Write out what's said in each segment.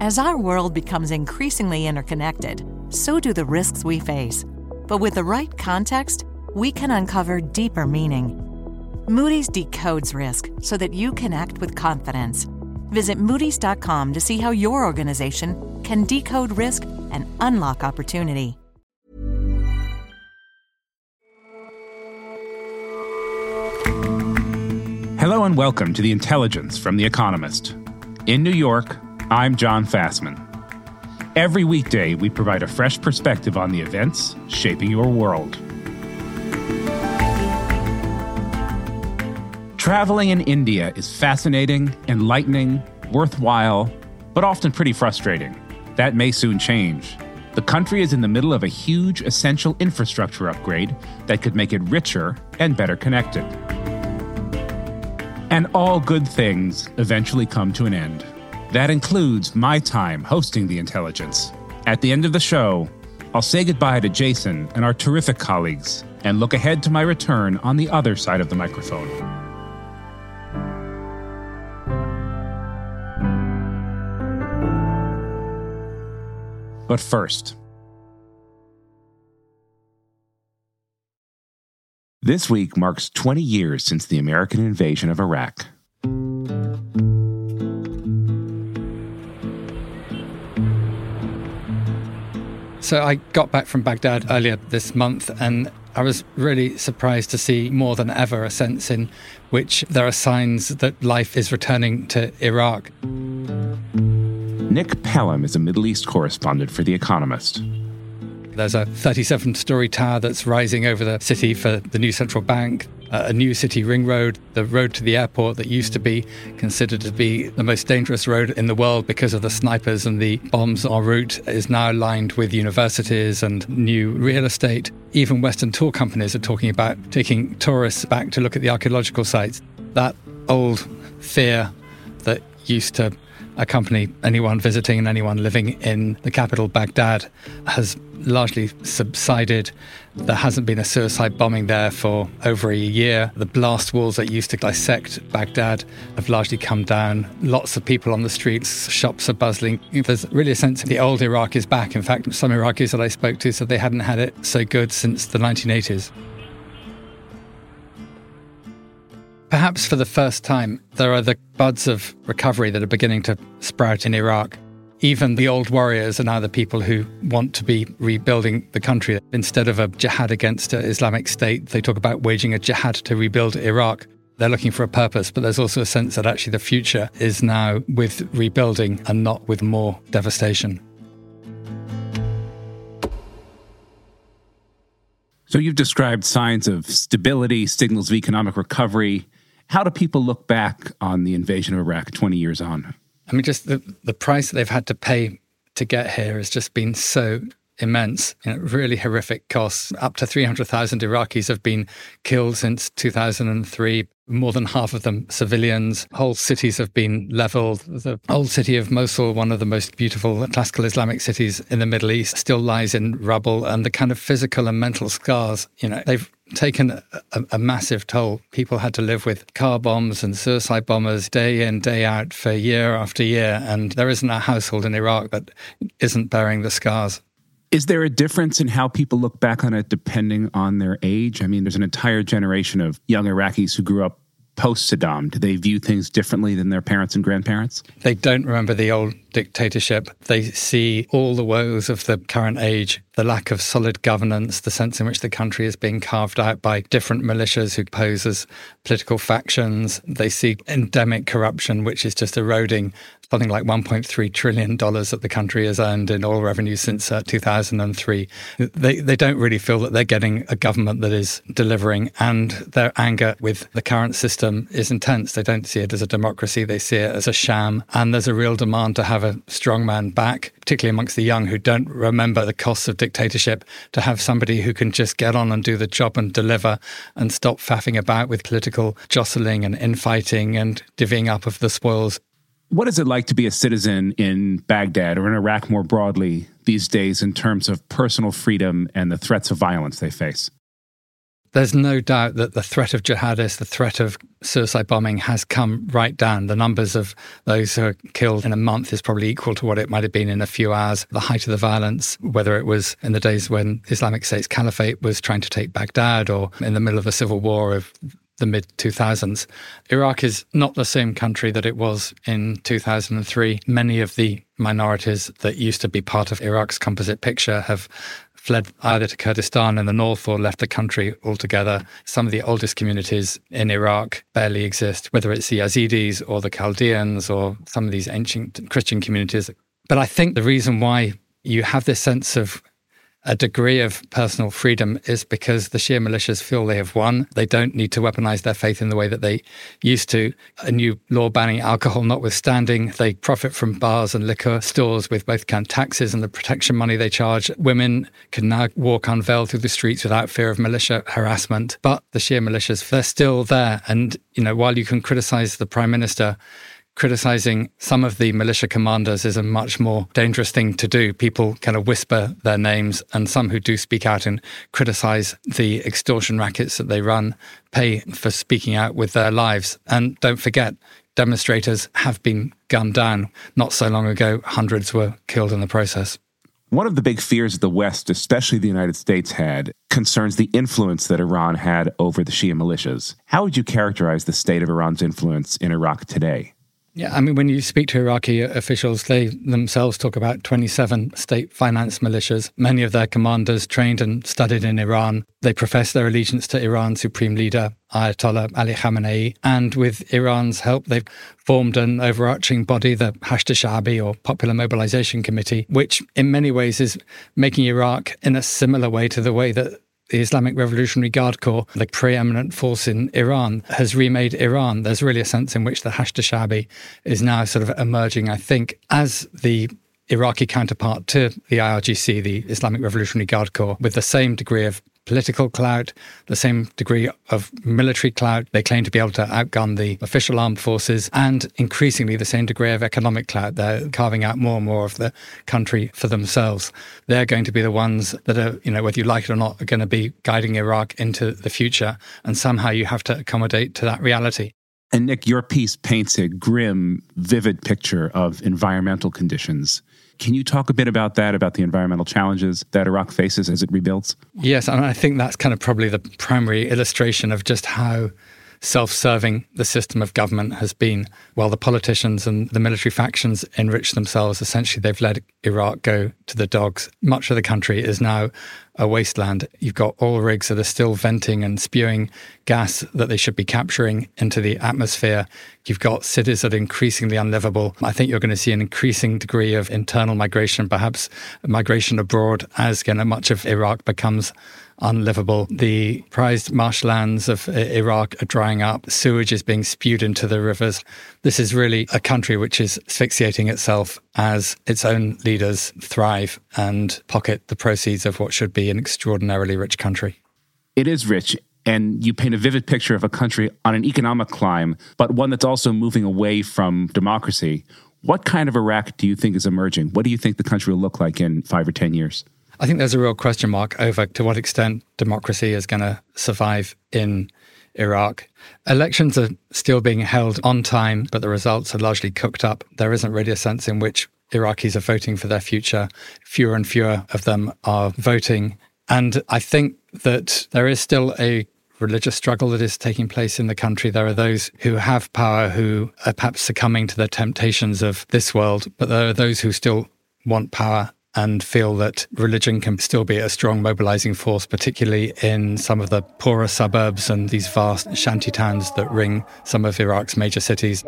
As our world becomes increasingly interconnected, so do the risks we face. But with the right context, we can uncover deeper meaning. Moody's decodes risk so that you can act with confidence. Visit Moody's.com to see how your organization can decode risk and unlock opportunity. Hello and welcome to The Intelligence from The Economist. In New York, I'm John Fasman. Every weekday, we provide a fresh perspective on the events shaping your world. Traveling in India is fascinating, enlightening, worthwhile, but often pretty frustrating. That may soon change. The country is in the middle of a huge essential infrastructure upgrade that could make it richer and better connected. And all good things eventually come to an end. That includes my time hosting The Intelligence. At the end of the show, I'll say goodbye to Jason and our terrific colleagues and look ahead to my return on the other side of the microphone. But first, this week marks 20 years since the American invasion of Iraq. So I got back from Baghdad earlier this month and I was really surprised to see more than ever a sense in which there are signs that life is returning to Iraq. Nick Pelham is a Middle East correspondent for The Economist. There's a 37 story tower that's rising over the city for the new central bank, a new city ring road, the road to the airport that used to be considered to be the most dangerous road in the world because of the snipers and the bombs en route is now lined with universities and new real estate. Even Western tour companies are talking about taking tourists back to look at the archaeological sites. That old fear that used to accompany anyone visiting and anyone living in the capital, Baghdad, has largely subsided. There hasn't been a suicide bombing there for over a year. The blast walls that used to dissect Baghdad have largely come down. Lots of people on the streets, shops are bustling. There's really a sense the old Iraq is back. In fact, some Iraqis that I spoke to said they hadn't had it so good since the 1980s. Perhaps for the first time, there are the buds of recovery that are beginning to sprout in Iraq. Even the old warriors are now the people who want to be rebuilding the country. Instead of a jihad against Islamic State, they talk about waging a jihad to rebuild Iraq. They're looking for a purpose, but there's also a sense that actually the future is now with rebuilding and not with more devastation. So you've described signs of stability, signals of economic recovery. How do people look back on the invasion of Iraq 20 years on? I mean, just the, the price that they've had to pay to get here has just been so immense, you know, really horrific costs. Up to 300,000 Iraqis have been killed since 2003. More than half of them civilians. Whole cities have been leveled. The old city of Mosul, one of the most beautiful classical Islamic cities in the Middle East, still lies in rubble. And the kind of physical and mental scars, you know, they've taken a, a, massive toll. People had to live with car bombs and suicide bombers day in, day out for year after year. And there isn't a household in Iraq that isn't bearing the scars. Is there a difference in how people look back on it depending on their age? I mean, there's an entire generation of young Iraqis who grew up post Saddam. Do they view things differently than their parents and grandparents? They don't remember the old dictatorship. They see all the woes of the current age the lack of solid governance, the sense in which the country is being carved out by different militias who pose as political factions. They see endemic corruption, which is just eroding something like $1.3 trillion that the country has earned in oil revenue since uh, 2003. They, they don't really feel that they're getting a government that is delivering, and their anger with the current system is intense. They don't see it as a democracy, they see it as a sham. And there's a real demand to have a strongman back, particularly amongst the young who don't remember the costs of dictatorship, to have somebody who can just get on and do the job and deliver and stop faffing about with political jostling and infighting and divvying up of the spoils. What is it like to be a citizen in Baghdad or in Iraq more broadly these days in terms of personal freedom and the threats of violence they face? There's no doubt that the threat of jihadists, the threat of suicide bombing has come right down. The numbers of those who are killed in a month is probably equal to what it might have been in a few hours. The height of the violence, whether it was in the days when Islamic State's caliphate was trying to take Baghdad or in the middle of a civil war of the mid 2000s. Iraq is not the same country that it was in 2003. Many of the minorities that used to be part of Iraq's composite picture have fled either to Kurdistan in the north or left the country altogether. Some of the oldest communities in Iraq barely exist, whether it's the Yazidis or the Chaldeans or some of these ancient Christian communities. But I think the reason why you have this sense of a degree of personal freedom is because the Shia militias feel they have won. They don't need to weaponize their faith in the way that they used to. A new law banning alcohol notwithstanding, they profit from bars and liquor stores with both kind of taxes and the protection money they charge. Women can now walk unveiled through the streets without fear of militia harassment. But the Shia militias, they're still there. And, you know, while you can criticize the prime minister, criticizing some of the militia commanders is a much more dangerous thing to do. People kind of whisper their names, and some who do speak out and criticize the extortion rackets that they run pay for speaking out with their lives. And don't forget, demonstrators have been gunned down. Not so long ago, hundreds were killed in the process. One of the big fears the West, especially the United States, had concerns the influence that Iran had over the Shia militias. How would you characterize the state of Iran's influence in Iraq today? Yeah, I mean, when you speak to Iraqi officials, they themselves talk about 27 state financed militias. Many of their commanders trained and studied in Iran. They profess their allegiance to Iran's supreme leader, Ayatollah Ali Khamenei. And with Iran's help, they've formed an overarching body, the Hashd Sha'bi or Popular Mobilization Committee, which in many ways is making Iraq in a similar way to the way that the Islamic Revolutionary Guard Corps, the preeminent force in Iran, has remade Iran. There's really a sense in which the Hashd Sha'bi is now sort of emerging, I think, as the Iraqi counterpart to the IRGC, the Islamic Revolutionary Guard Corps, with the same degree of political clout, the same degree of military clout. They claim to be able to outgun the official armed forces and increasingly the same degree of economic clout. They're carving out more and more of the country for themselves. They're going to be the ones that are, you know, whether you like it or not, are going to be guiding Iraq into the future. And somehow you have to accommodate to that reality. And Nick, your piece paints a grim, vivid picture of environmental conditions can you talk a bit about that, about the environmental challenges that Iraq faces as it rebuilds? Yes, and I think that's kind of probably the primary illustration of just how self serving the system of government has been. While the politicians and the military factions enrich themselves, essentially they've let Iraq go to the dogs. Much of the country is now a wasteland. You've got oil rigs that are still venting and spewing gas that they should be capturing into the atmosphere. You've got cities that are increasingly unlivable. I think you're going to see an increasing degree of internal migration, perhaps migration abroad, as again, much of Iraq becomes unlivable. The prized marshlands of uh, Iraq are drying up. Sewage is being spewed into the rivers. This is really a country which is asphyxiating itself as its own leaders thrive and pocket the proceeds of what should be an extraordinarily rich country. It is rich. And you paint a vivid picture of a country on an economic climb, but one that's also moving away from democracy. What kind of Iraq do you think is emerging? What do you think the country will look like in five or 10 years? I think there's a real question mark over to what extent democracy is going to survive in Iraq. Elections are still being held on time, but the results are largely cooked up. There isn't really a sense in which Iraqis are voting for their future. Fewer and fewer of them are voting. And I think that there is still a religious struggle that is taking place in the country. There are those who have power who are perhaps succumbing to the temptations of this world, but there are those who still want power and feel that religion can still be a strong mobilizing force, particularly in some of the poorer suburbs and these vast shanty towns that ring some of Iraq's major cities.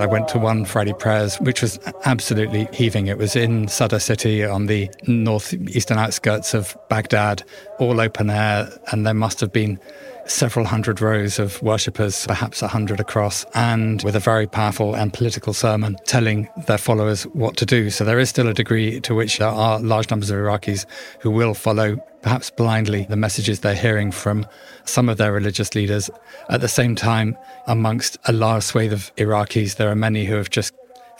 I went to one Friday prayers, which was absolutely heaving. It was in Sadr city on the northeastern outskirts of Baghdad, all open air, and there must have been several hundred rows of worshippers, perhaps a hundred across, and with a very powerful and political sermon telling their followers what to do. So there is still a degree to which there are large numbers of Iraqis who will follow, perhaps blindly, the messages they're hearing from some of their religious leaders. At the same time, amongst a large swathe of Iraqis, there are many who have just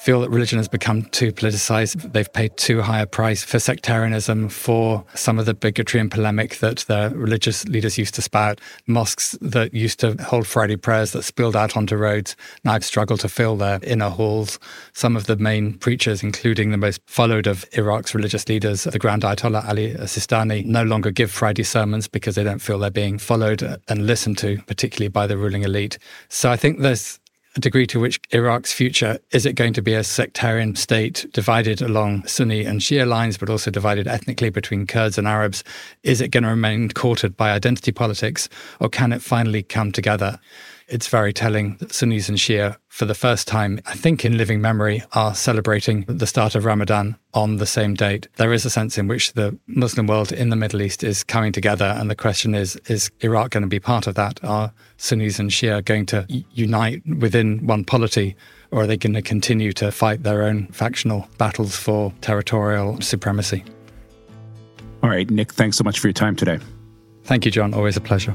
feel that religion has become too politicized. They've paid too high a price for sectarianism, for some of the bigotry and polemic that the religious leaders used to spout. Mosques that used to hold Friday prayers that spilled out onto roads now struggle to fill their inner halls. Some of the main preachers, including the most followed of Iraq's religious leaders, the Grand Ayatollah Ali Sistani, no longer give Friday sermons because they don't feel they're being followed and listened to, particularly by the ruling elite. So I think there's a degree to which Iraq's future is it going to be a sectarian state divided along Sunni and Shia lines, but also divided ethnically between Kurds and Arabs? Is it going to remain courted by identity politics, or can it finally come together? It's very telling that Sunnis and Shia, for the first time, I think in living memory, are celebrating the start of Ramadan on the same date. There is a sense in which the Muslim world in the Middle East is coming together. And the question is is Iraq going to be part of that? Are Sunnis and Shia going to unite within one polity? Or are they going to continue to fight their own factional battles for territorial supremacy? All right, Nick, thanks so much for your time today. Thank you, John. Always a pleasure.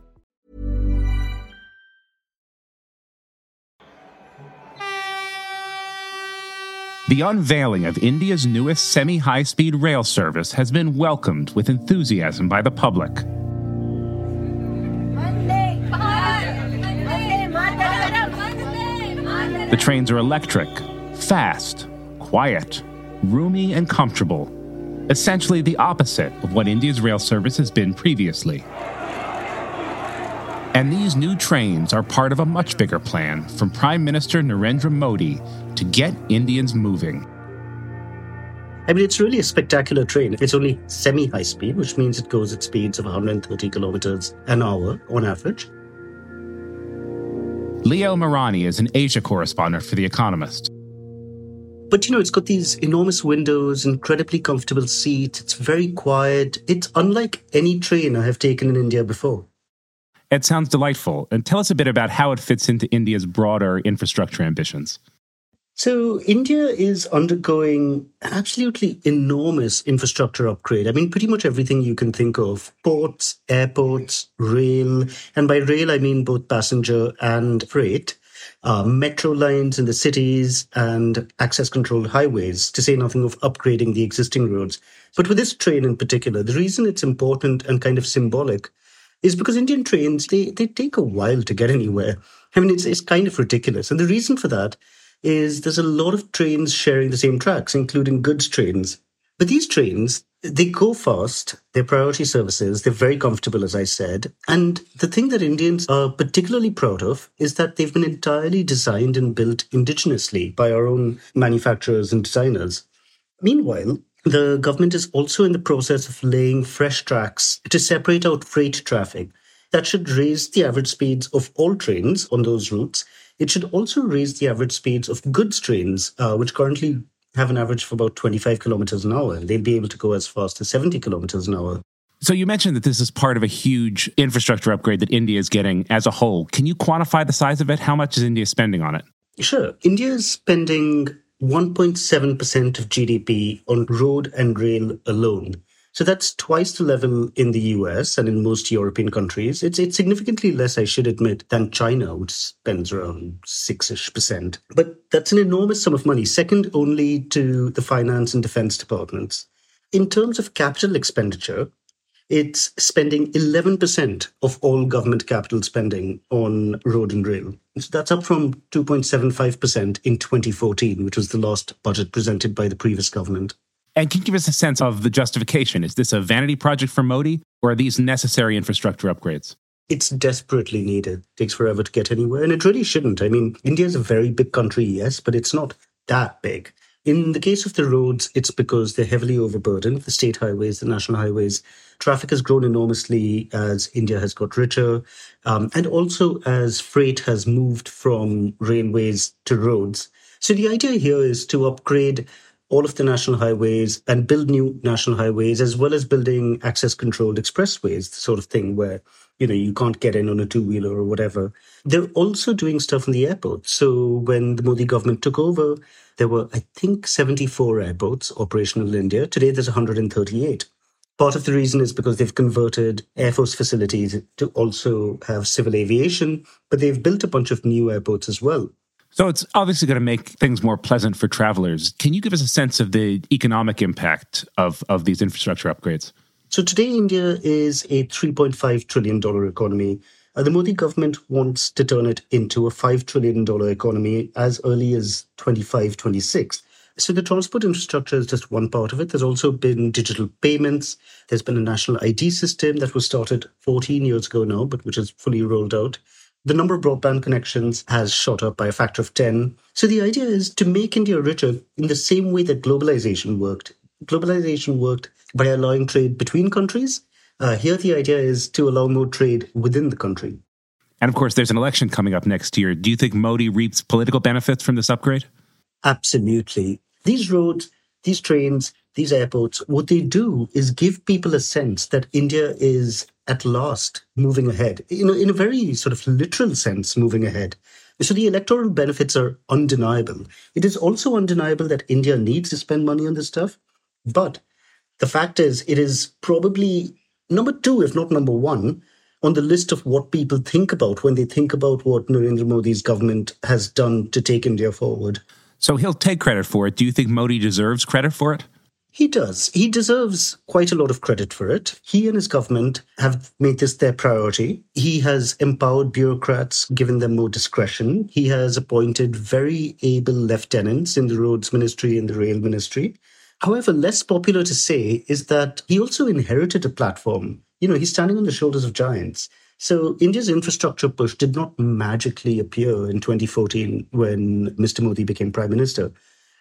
The unveiling of India's newest semi high speed rail service has been welcomed with enthusiasm by the public. The trains are electric, fast, quiet, roomy, and comfortable. Essentially the opposite of what India's rail service has been previously. And these new trains are part of a much bigger plan from Prime Minister Narendra Modi to get Indians moving. I mean, it's really a spectacular train. It's only semi high speed, which means it goes at speeds of 130 kilometers an hour on average. Leo Mirani is an Asia correspondent for The Economist. But you know, it's got these enormous windows, incredibly comfortable seats. It's very quiet. It's unlike any train I have taken in India before. It sounds delightful. And tell us a bit about how it fits into India's broader infrastructure ambitions. So, India is undergoing an absolutely enormous infrastructure upgrade. I mean, pretty much everything you can think of ports, airports, rail, and by rail, I mean both passenger and freight, uh, metro lines in the cities, and access controlled highways, to say nothing of upgrading the existing roads. But with this train in particular, the reason it's important and kind of symbolic is because Indian trains, they, they take a while to get anywhere. I mean, it's, it's kind of ridiculous. And the reason for that is there's a lot of trains sharing the same tracks, including goods trains. But these trains, they go fast, they're priority services, they're very comfortable, as I said. And the thing that Indians are particularly proud of is that they've been entirely designed and built indigenously by our own manufacturers and designers. Meanwhile, the government is also in the process of laying fresh tracks to separate out freight traffic. That should raise the average speeds of all trains on those routes. It should also raise the average speeds of goods trains, uh, which currently have an average of about 25 kilometers an hour. They'll be able to go as fast as 70 kilometers an hour. So you mentioned that this is part of a huge infrastructure upgrade that India is getting as a whole. Can you quantify the size of it? How much is India spending on it? Sure. India is spending 1.7% of GDP on road and rail alone. So that's twice the level in the US and in most European countries. It's, it's significantly less, I should admit, than China, which spends around six ish percent. But that's an enormous sum of money, second only to the finance and defense departments. In terms of capital expenditure, it's spending 11% of all government capital spending on road and rail. So that's up from 2.75% in 2014, which was the last budget presented by the previous government. And can you give us a sense of the justification? Is this a vanity project for Modi, or are these necessary infrastructure upgrades? It's desperately needed. It takes forever to get anywhere, and it really shouldn't. I mean, India is a very big country, yes, but it's not that big. In the case of the roads, it's because they're heavily overburdened, the state highways, the national highways. Traffic has grown enormously as India has got richer, um, and also as freight has moved from railways to roads. So the idea here is to upgrade all of the national highways and build new national highways, as well as building access controlled expressways, the sort of thing where you know you can't get in on a two wheeler or whatever. They're also doing stuff in the airport. So when the Modi government took over, there were I think 74 airports operational in India. Today there's 138. Part of the reason is because they've converted Air Force facilities to also have civil aviation, but they've built a bunch of new airports as well. So it's obviously going to make things more pleasant for travelers. Can you give us a sense of the economic impact of, of these infrastructure upgrades? So today, India is a $3.5 trillion economy. Uh, the Modi government wants to turn it into a $5 trillion economy as early as 25, 26. So the transport infrastructure is just one part of it. There's also been digital payments. There's been a national ID system that was started 14 years ago now, but which is fully rolled out the number of broadband connections has shot up by a factor of 10. So the idea is to make India richer in the same way that globalization worked. Globalization worked by allowing trade between countries. Uh, here, the idea is to allow more trade within the country. And of course, there's an election coming up next year. Do you think Modi reaps political benefits from this upgrade? Absolutely. These roads, these trains, these airports, what they do is give people a sense that India is at last moving ahead, in a, in a very sort of literal sense, moving ahead. So the electoral benefits are undeniable. It is also undeniable that India needs to spend money on this stuff. But the fact is, it is probably number two, if not number one, on the list of what people think about when they think about what Narendra Modi's government has done to take India forward. So he'll take credit for it. Do you think Modi deserves credit for it? He does. He deserves quite a lot of credit for it. He and his government have made this their priority. He has empowered bureaucrats, given them more discretion. He has appointed very able lieutenants in the roads ministry and the rail ministry. However, less popular to say is that he also inherited a platform. You know, he's standing on the shoulders of giants. So India's infrastructure push did not magically appear in 2014 when Mr. Modi became prime minister.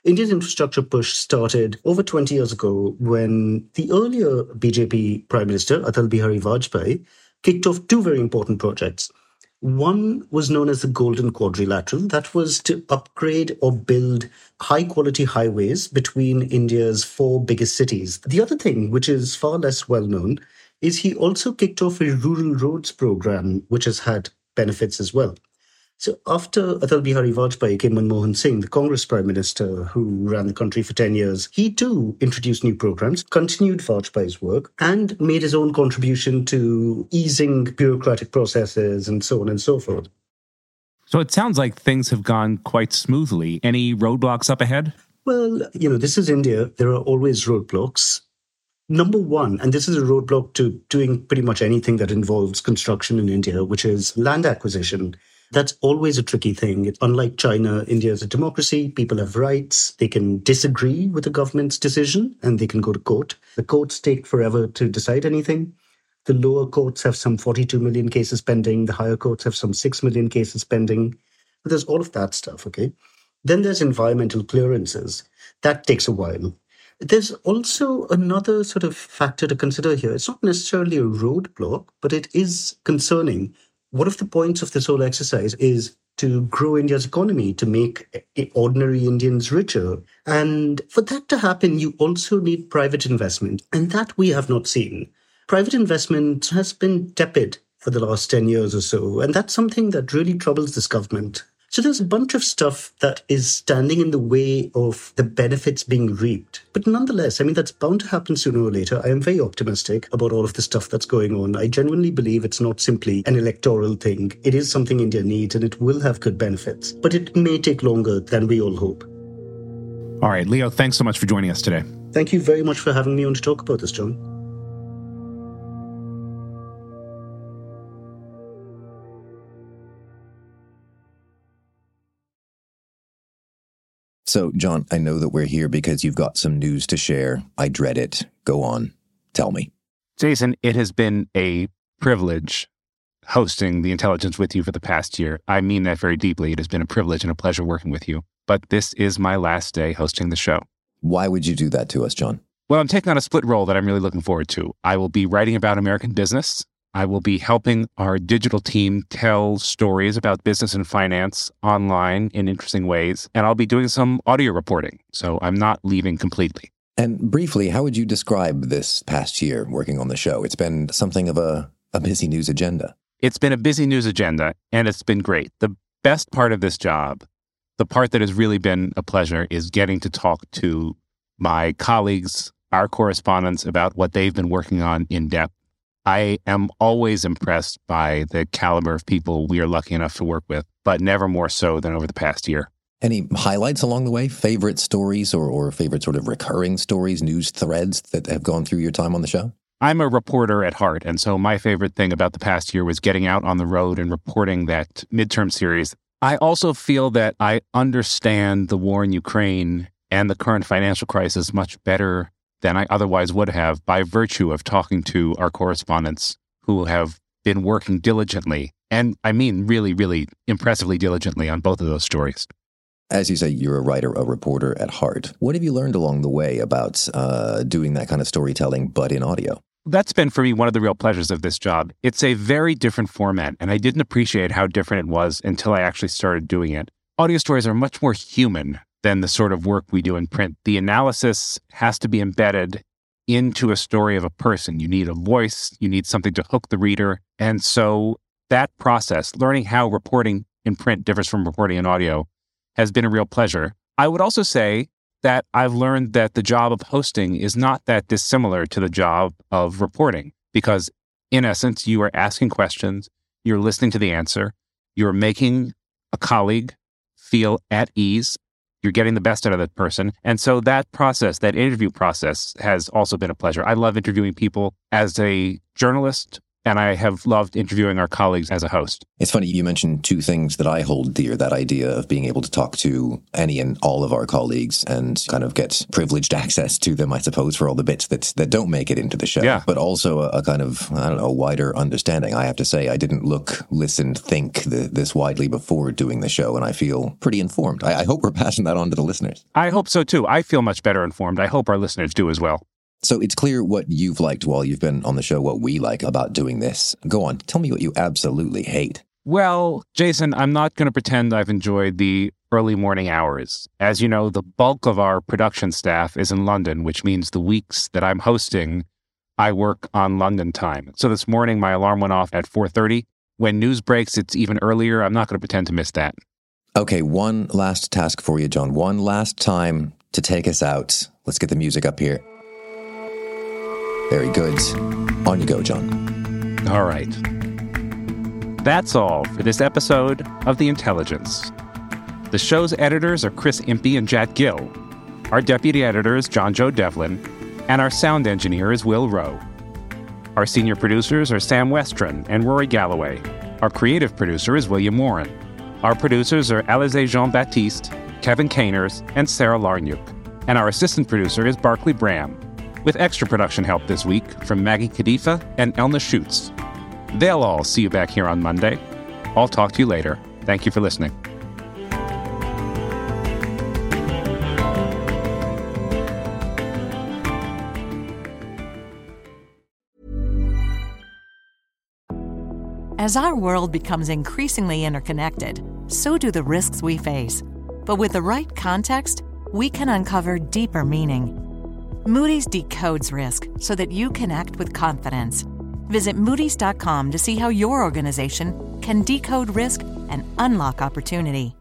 India's infrastructure push started over 20 years ago when the earlier BJP Prime Minister, Atal Bihari Vajpayee, kicked off two very important projects. One was known as the Golden Quadrilateral, that was to upgrade or build high quality highways between India's four biggest cities. The other thing, which is far less well known, is he also kicked off a rural roads program, which has had benefits as well. So after Atal Bihari Vajpayee came Manmohan Singh, the Congress Prime Minister who ran the country for 10 years, he too introduced new programs, continued Vajpayee's work, and made his own contribution to easing bureaucratic processes and so on and so forth. So it sounds like things have gone quite smoothly. Any roadblocks up ahead? Well, you know, this is India. There are always roadblocks. Number one, and this is a roadblock to doing pretty much anything that involves construction in India, which is land acquisition. That's always a tricky thing. Unlike China, India is a democracy. People have rights. They can disagree with the government's decision and they can go to court. The courts take forever to decide anything. The lower courts have some 42 million cases pending. The higher courts have some 6 million cases pending. But there's all of that stuff, okay? Then there's environmental clearances. That takes a while. There's also another sort of factor to consider here. It's not necessarily a roadblock, but it is concerning one of the points of this whole exercise is to grow India's economy, to make ordinary Indians richer. And for that to happen, you also need private investment. And that we have not seen. Private investment has been tepid for the last 10 years or so. And that's something that really troubles this government. So there's a bunch of stuff that is standing in the way of the benefits being reaped. But nonetheless, I mean, that's bound to happen sooner or later. I am very optimistic about all of the stuff that's going on. I genuinely believe it's not simply an electoral thing. It is something India needs and it will have good benefits. But it may take longer than we all hope. All right, Leo, thanks so much for joining us today. Thank you very much for having me on to talk about this, John. So, John, I know that we're here because you've got some news to share. I dread it. Go on. Tell me. Jason, it has been a privilege hosting the intelligence with you for the past year. I mean that very deeply. It has been a privilege and a pleasure working with you. but this is my last day hosting the show. Why would you do that to us, John? Well, I'm taking on a split role that I'm really looking forward to. I will be writing about American business. I will be helping our digital team tell stories about business and finance online in interesting ways. And I'll be doing some audio reporting. So I'm not leaving completely. And briefly, how would you describe this past year working on the show? It's been something of a, a busy news agenda. It's been a busy news agenda, and it's been great. The best part of this job, the part that has really been a pleasure, is getting to talk to my colleagues, our correspondents, about what they've been working on in depth. I am always impressed by the caliber of people we are lucky enough to work with, but never more so than over the past year. Any highlights along the way? Favorite stories or, or favorite sort of recurring stories, news threads that have gone through your time on the show? I'm a reporter at heart. And so my favorite thing about the past year was getting out on the road and reporting that midterm series. I also feel that I understand the war in Ukraine and the current financial crisis much better than I otherwise would have by virtue of talking to our correspondents who have been working diligently. And I mean, really, really impressively diligently on both of those stories. As you say, you're a writer, a reporter at heart. What have you learned along the way about uh, doing that kind of storytelling, but in audio? That's been for me one of the real pleasures of this job. It's a very different format, and I didn't appreciate how different it was until I actually started doing it. Audio stories are much more human than the sort of work we do in print. The analysis has to be embedded into a story of a person. You need a voice, you need something to hook the reader. And so that process, learning how reporting in print differs from reporting in audio, has been a real pleasure. I would also say that I've learned that the job of hosting is not that dissimilar to the job of reporting, because in essence, you are asking questions, you're listening to the answer, you're making a colleague feel at ease, you're getting the best out of that person. And so that process, that interview process, has also been a pleasure. I love interviewing people as a journalist and I have loved interviewing our colleagues as a host. It's funny, you mentioned two things that I hold dear that idea of being able to talk to any and all of our colleagues and kind of get privileged access to them, I suppose, for all the bits that, that don't make it into the show. Yeah. But also a, a kind of, I don't know, wider understanding. I have to say, I didn't look, listen, think the, this widely before doing the show, and I feel pretty informed. I, I hope we're passing that on to the listeners. I hope so too. I feel much better informed. I hope our listeners do as well. So it's clear what you've liked while you've been on the show, what we like about doing this. Go on, tell me what you absolutely hate. Well, Jason, I'm not going to pretend I've enjoyed the early morning hours. As you know, the bulk of our production staff is in London, which means the weeks that I'm hosting, I work on London time. So this morning my alarm went off at 4:30. When news breaks, it's even earlier. I'm not going to pretend to miss that. Okay, one last task for you, John. One last time to take us out. Let's get the music up here. Very good. On you go, John. All right. That's all for this episode of The Intelligence. The show's editors are Chris Impey and Jack Gill. Our deputy editor is John Joe Devlin, and our sound engineer is Will Rowe. Our senior producers are Sam Westron and Rory Galloway. Our creative producer is William Warren. Our producers are Alize Jean Baptiste, Kevin Caners, and Sarah Larnuk. And our assistant producer is Barclay Bram with extra production help this week from Maggie Kadifa and Elna Schutz. They'll all see you back here on Monday. I'll talk to you later. Thank you for listening. As our world becomes increasingly interconnected, so do the risks we face. But with the right context, we can uncover deeper meaning. Moody's decodes risk so that you can act with confidence. Visit Moody's.com to see how your organization can decode risk and unlock opportunity.